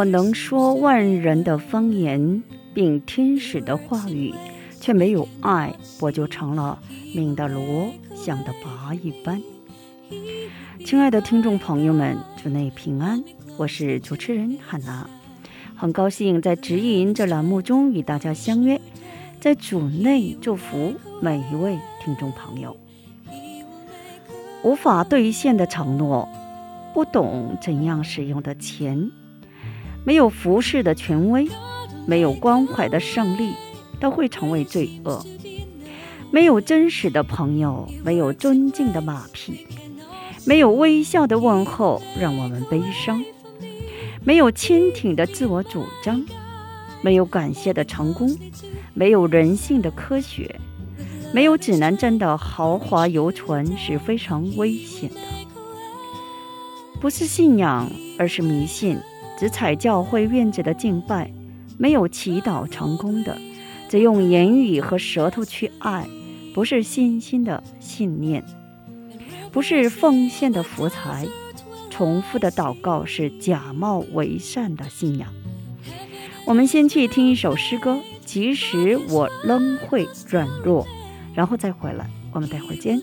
我能说万人的方言，并天使的话语，却没有爱，我就成了命的锣，响的拔一般。亲爱的听众朋友们，主内平安，我是主持人汉娜，很高兴在指引这栏目中与大家相约，在主内祝福每一位听众朋友。无法兑现的承诺，不懂怎样使用的钱，没有服饰的权威，没有关怀的胜利，都会成为罪恶。没有真实的朋友，没有尊敬的马匹，没有微笑的问候，让我们悲伤；没有坚挺的自我主张，没有感谢的成功，没有人性的科学，没有指南针的豪华游船是非常危险的。不是信仰，而是迷信。只踩教会院子的敬拜，没有祈祷成功的，只用言语和舌头去爱，不是信心的信念，不是奉献的福财。重复的祷告是假冒为善的信仰。我们先去听一首诗歌，即使我仍会软弱，然后再回来。我们待会儿见。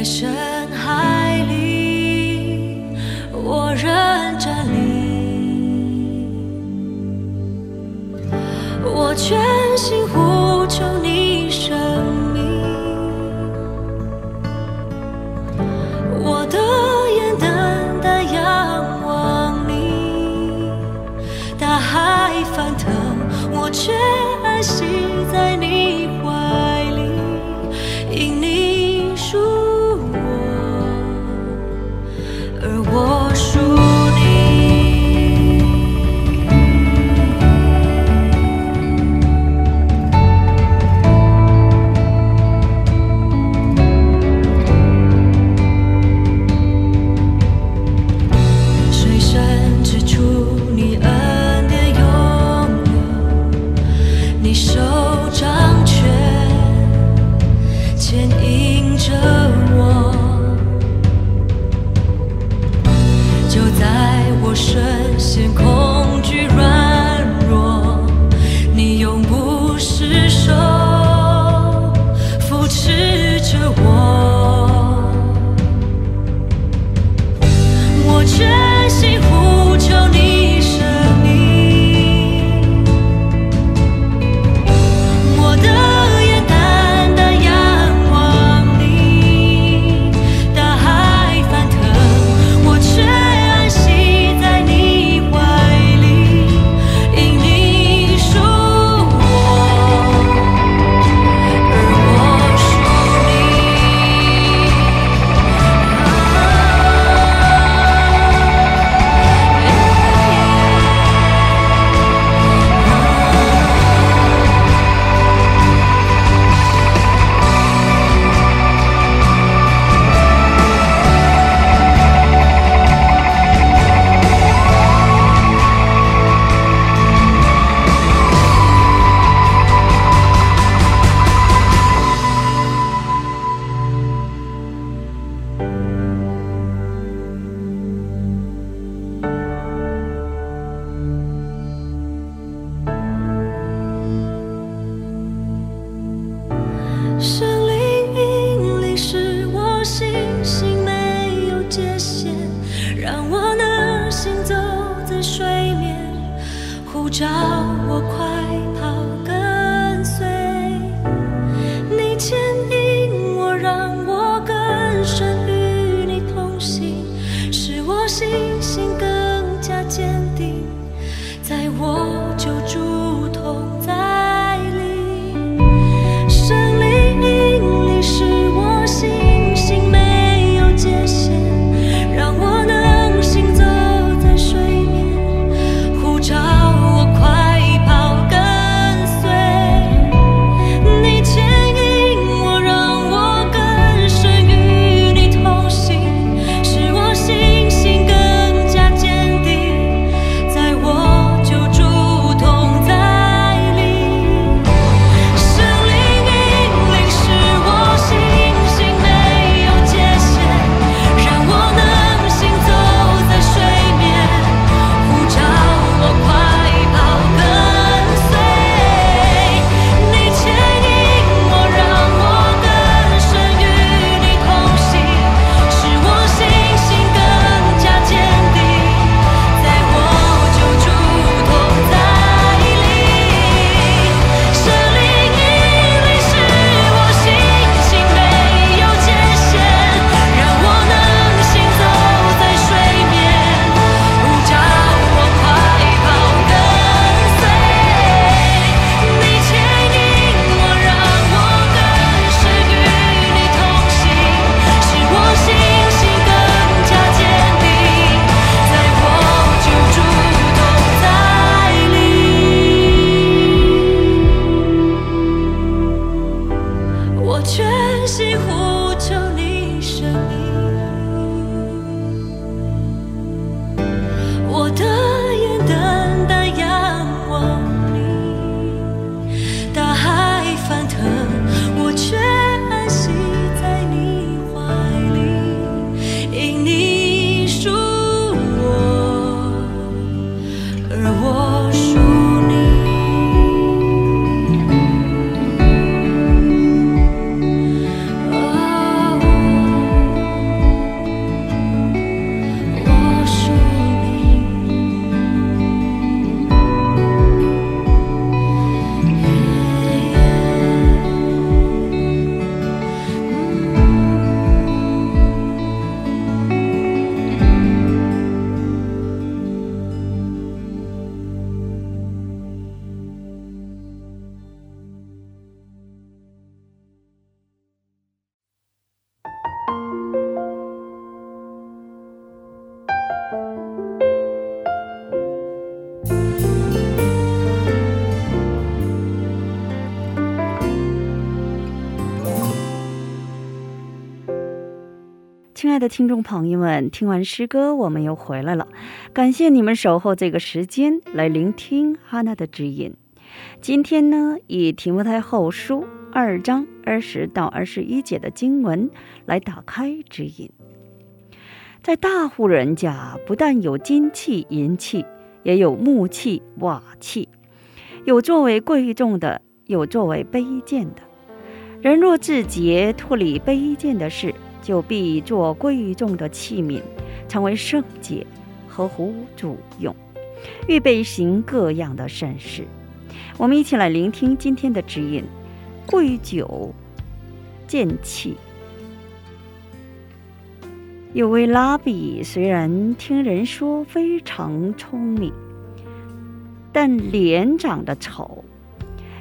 在深海里，我仍站立。我全心呼求你生命，我的眼单单仰望你，大海翻腾，我却安息在你让我能行走在水面护照我快我全心呼求你声音。亲爱的听众朋友们，听完诗歌，我们又回来了。感谢你们守候这个时间来聆听哈娜的指引。今天呢，以提摩太后书二章二十到二十一节的经文来打开指引。在大户人家，不但有金器、银器，也有木器、瓦器，有作为贵重的，有作为卑贱的。人若自洁，脱离卑贱的事。就必做贵重的器皿，成为圣洁，合乎主用，预备行各样的善事。我们一起来聆听今天的指引：贵酒贱器。有位拉比，虽然听人说非常聪明，但脸长得丑。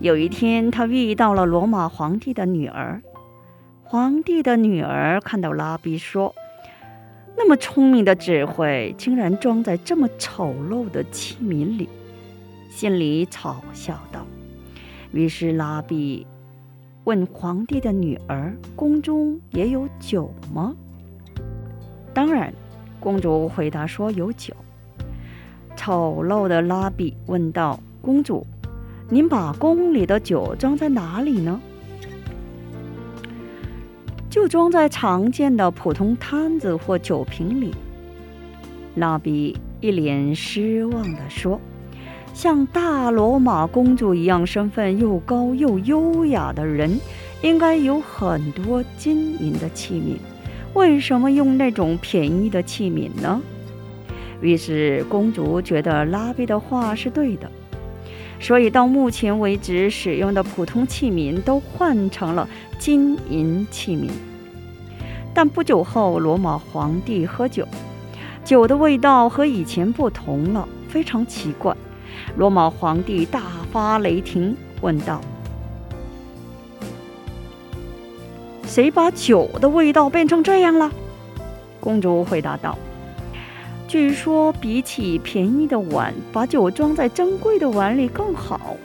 有一天，他遇到了罗马皇帝的女儿。皇帝的女儿看到拉比说：“那么聪明的智慧，竟然装在这么丑陋的器皿里，心里嘲笑道。”于是拉比问皇帝的女儿：“宫中也有酒吗？”当然，公主回答说：“有酒。”丑陋的拉比问道：“公主，您把宫里的酒装在哪里呢？”就装在常见的普通摊子或酒瓶里。拉比一脸失望地说：“像大罗马公主一样身份又高又优雅的人，应该有很多金银的器皿，为什么用那种便宜的器皿呢？”于是公主觉得拉比的话是对的，所以到目前为止使用的普通器皿都换成了。金银器皿，但不久后，罗马皇帝喝酒，酒的味道和以前不同了，非常奇怪。罗马皇帝大发雷霆，问道：“谁把酒的味道变成这样了？”公主回答道：“据说比起便宜的碗，把酒装在珍贵的碗里更好。”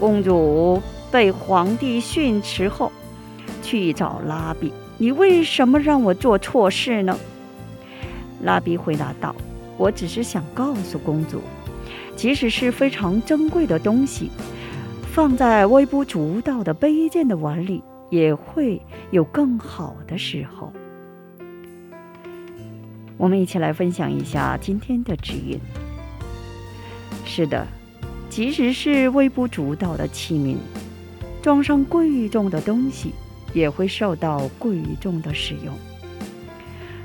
公主被皇帝训斥后。去找拉比，你为什么让我做错事呢？拉比回答道：“我只是想告诉公主，即使是非常珍贵的东西，放在微不足道的卑贱的碗里，也会有更好的时候。”我们一起来分享一下今天的指引。是的，即使是微不足道的器皿，装上贵重的东西。也会受到贵重的使用。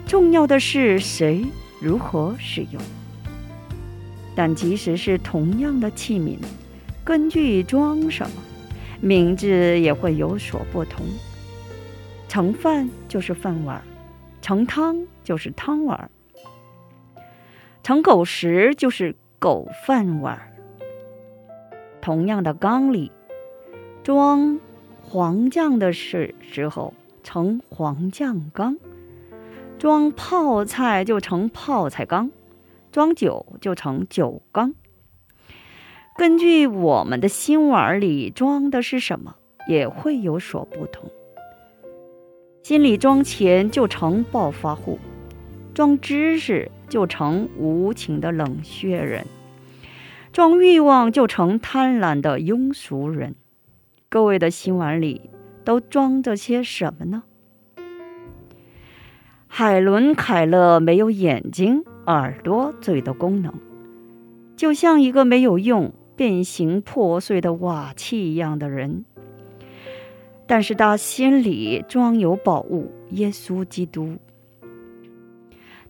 重要的是谁如何使用。但即使是同样的器皿，根据装什么，名字也会有所不同。盛饭就是饭碗，盛汤就是汤碗，盛狗食就是狗饭碗。同样的缸里装。黄酱的是时候盛黄酱缸，装泡菜就盛泡菜缸，装酒就盛酒缸。根据我们的心碗里装的是什么，也会有所不同。心里装钱就成暴发户，装知识就成无情的冷血人，装欲望就成贪婪的庸俗人。各位的心碗里都装着些什么呢？海伦·凯勒没有眼睛、耳朵、嘴的功能，就像一个没有用、变形破碎的瓦器一样的人。但是他心里装有宝物——耶稣基督。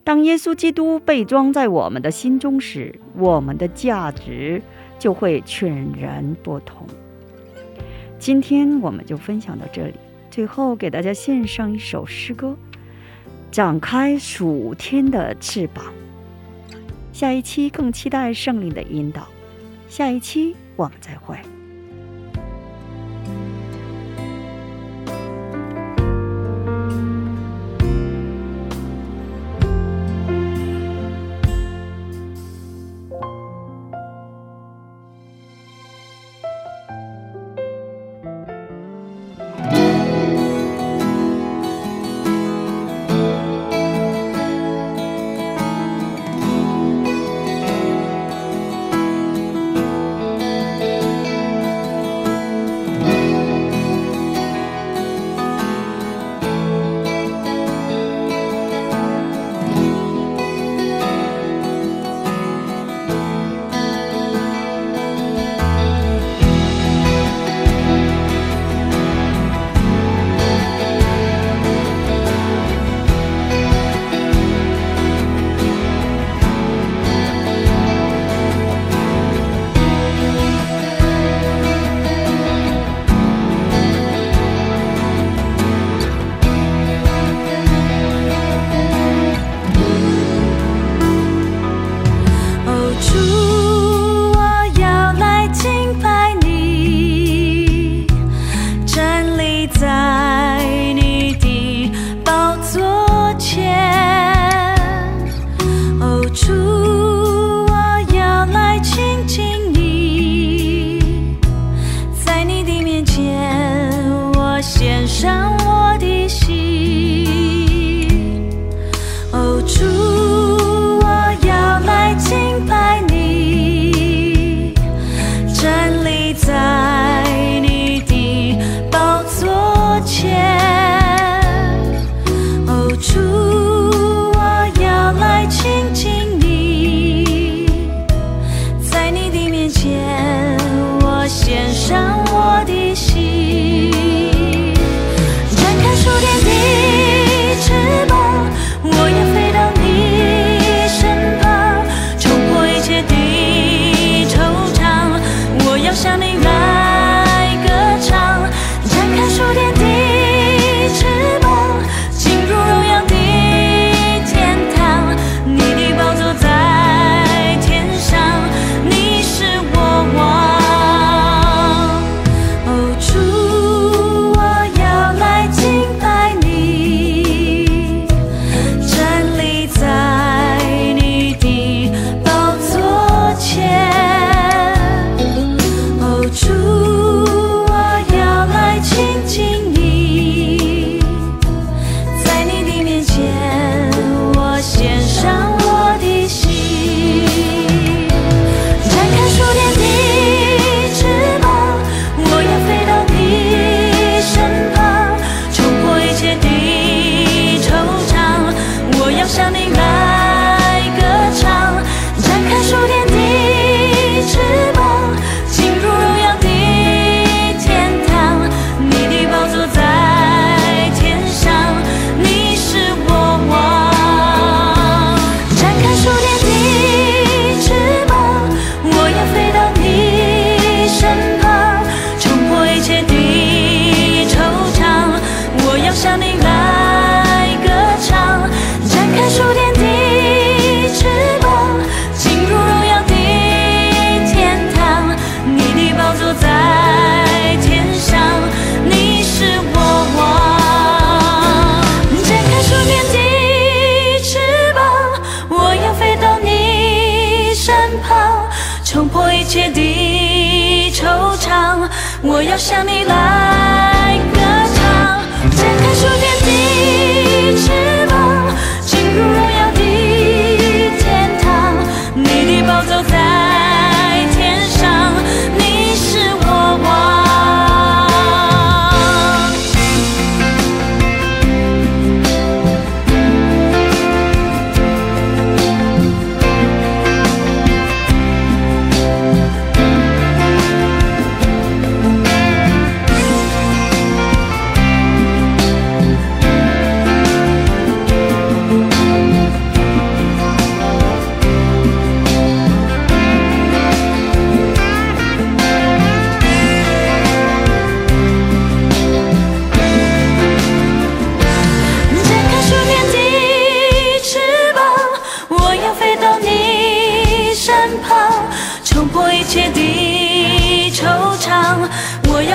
当耶稣基督被装在我们的心中时，我们的价值就会全然不同。今天我们就分享到这里。最后给大家献上一首诗歌，《展开暑天的翅膀》。下一期更期待圣灵的引导。下一期我们再会。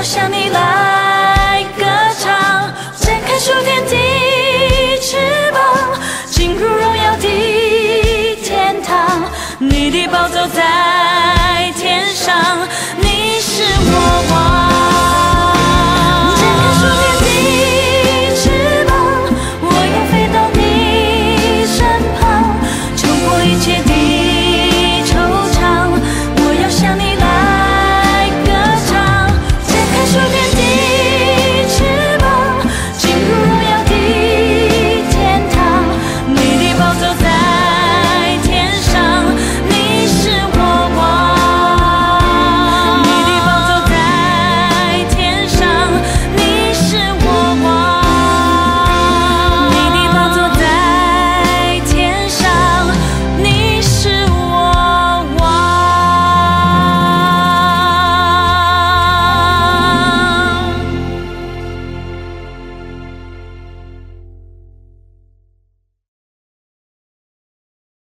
山，